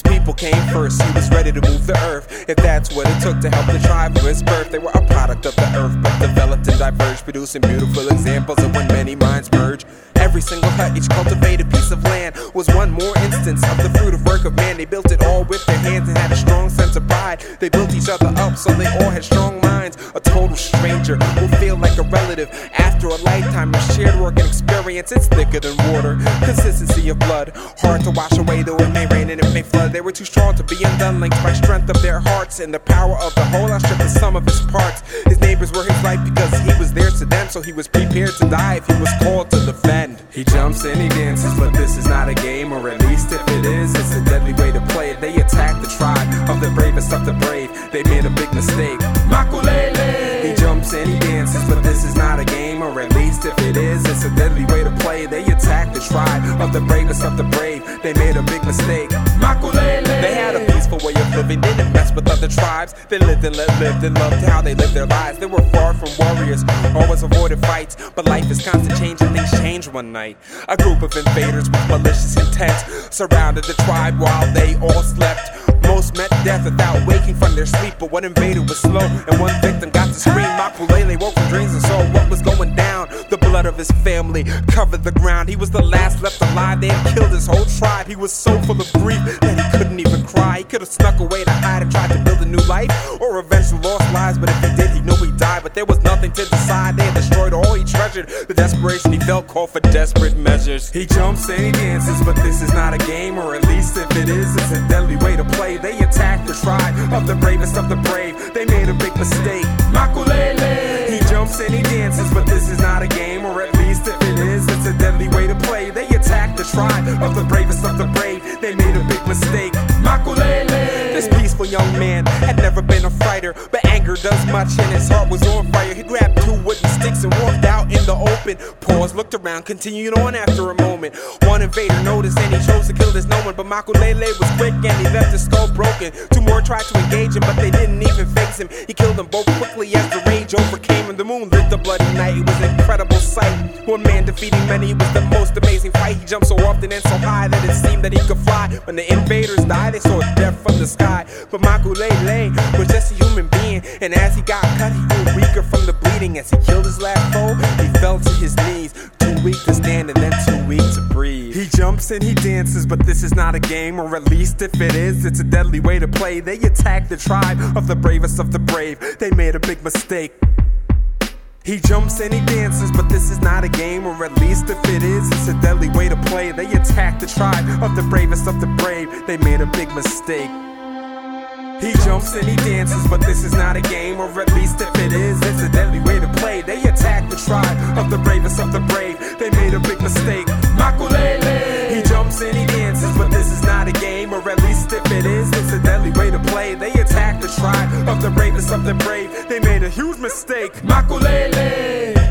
came first. He was ready to move the earth. If that's what it took to help the tribe from its birth, they were a product of the earth, but developed and diverged, producing beautiful examples of when many minds merge. Every single hut, each cultivated piece of land was one more instance of the fruit of work of man. They built it all with their hands and had a strong sense of pride. They built each other up so they all had strong minds. A total stranger will feel like a relative after a lifetime of shared work and experience. It's thicker than water, consistency of blood. Hard to wash away, though it may rain and it may flood. They were too strong to be undone, linked by strength of their hearts and the power of the whole. I so he was prepared to die if he was called to defend. He jumps and he dances, but this is not a game, or at least if it is, it's a deadly way to play it. They attack the tribe of the bravest of the brave. They made a big mistake. Maculele! He jumps and he dances, but this is not a game, or at least if it is, it's a deadly way to play. They attack the tribe of the bravest of the brave. They made a big mistake. Maculele! They had a way of living, they didn't mess with other tribes. They lived and let lived and loved how they lived their lives. They were far from warriors, always avoided fights. But life is constant change and things change one night. A group of invaders with malicious intent surrounded the tribe while they all slept. Most met death without waking from their sleep, but one invader was slow and one victim got to scream. Maculele his family covered the ground. He was the last left alive. They had killed his whole tribe. He was so full of grief that he couldn't even cry. He could have snuck away to hide and tried to build a new life or the lost lives, but if he did, he knew he'd die. But there was nothing to decide. They had destroyed all he treasured. The desperation he felt called for desperate measures. He jumps and he dances, but this is not a game, or at least if it is, it's a deadly way to play. They attacked the tribe of the bravest of the brave. They made a big mistake. Maculele! He jumps and he dances, but this is not a game, or at big mistake. Maculele! This peaceful young man had never been a fighter, but anger does much, and his heart was on fire. He grabbed two wooden sticks and walked out Paused, looked around, continued on after a moment. One invader noticed and he chose to kill this no one, but Maculele was quick and he left his skull broken. Two more tried to engage him, but they didn't even face him. He killed them both quickly as the rage overcame him. The moon lit the bloody night. It was an incredible sight. One man defeating many. Was the most amazing fight. He jumped so often and so high that it seemed that he could fly. When the invaders died, they saw death from the sky. But Maculele was just a human being, and as he got cut, he grew weaker from the bleeding. As he killed his last foe, fell to his knees, too weak to stand and then too weak to breathe. He jumps and he dances, but this is not a game, or at least if it is, it's a deadly way to play. They attack the tribe of the bravest of the brave. They made a big mistake. He jumps and he dances, but this is not a game, or at least if it is, it's a deadly way to play. They attack the tribe of the bravest of the brave. They made a big mistake. He jumps and he dances, but this is not a game, or at least if it is, it's a deadly way to play. They attack the tribe of the bravest of the brave. They made a big mistake. Maculele! He jumps and he dances, but this is not a game, or at least if it is, it's a deadly way to play. They attack the tribe of the bravest of the brave. They made a huge mistake. Maculele!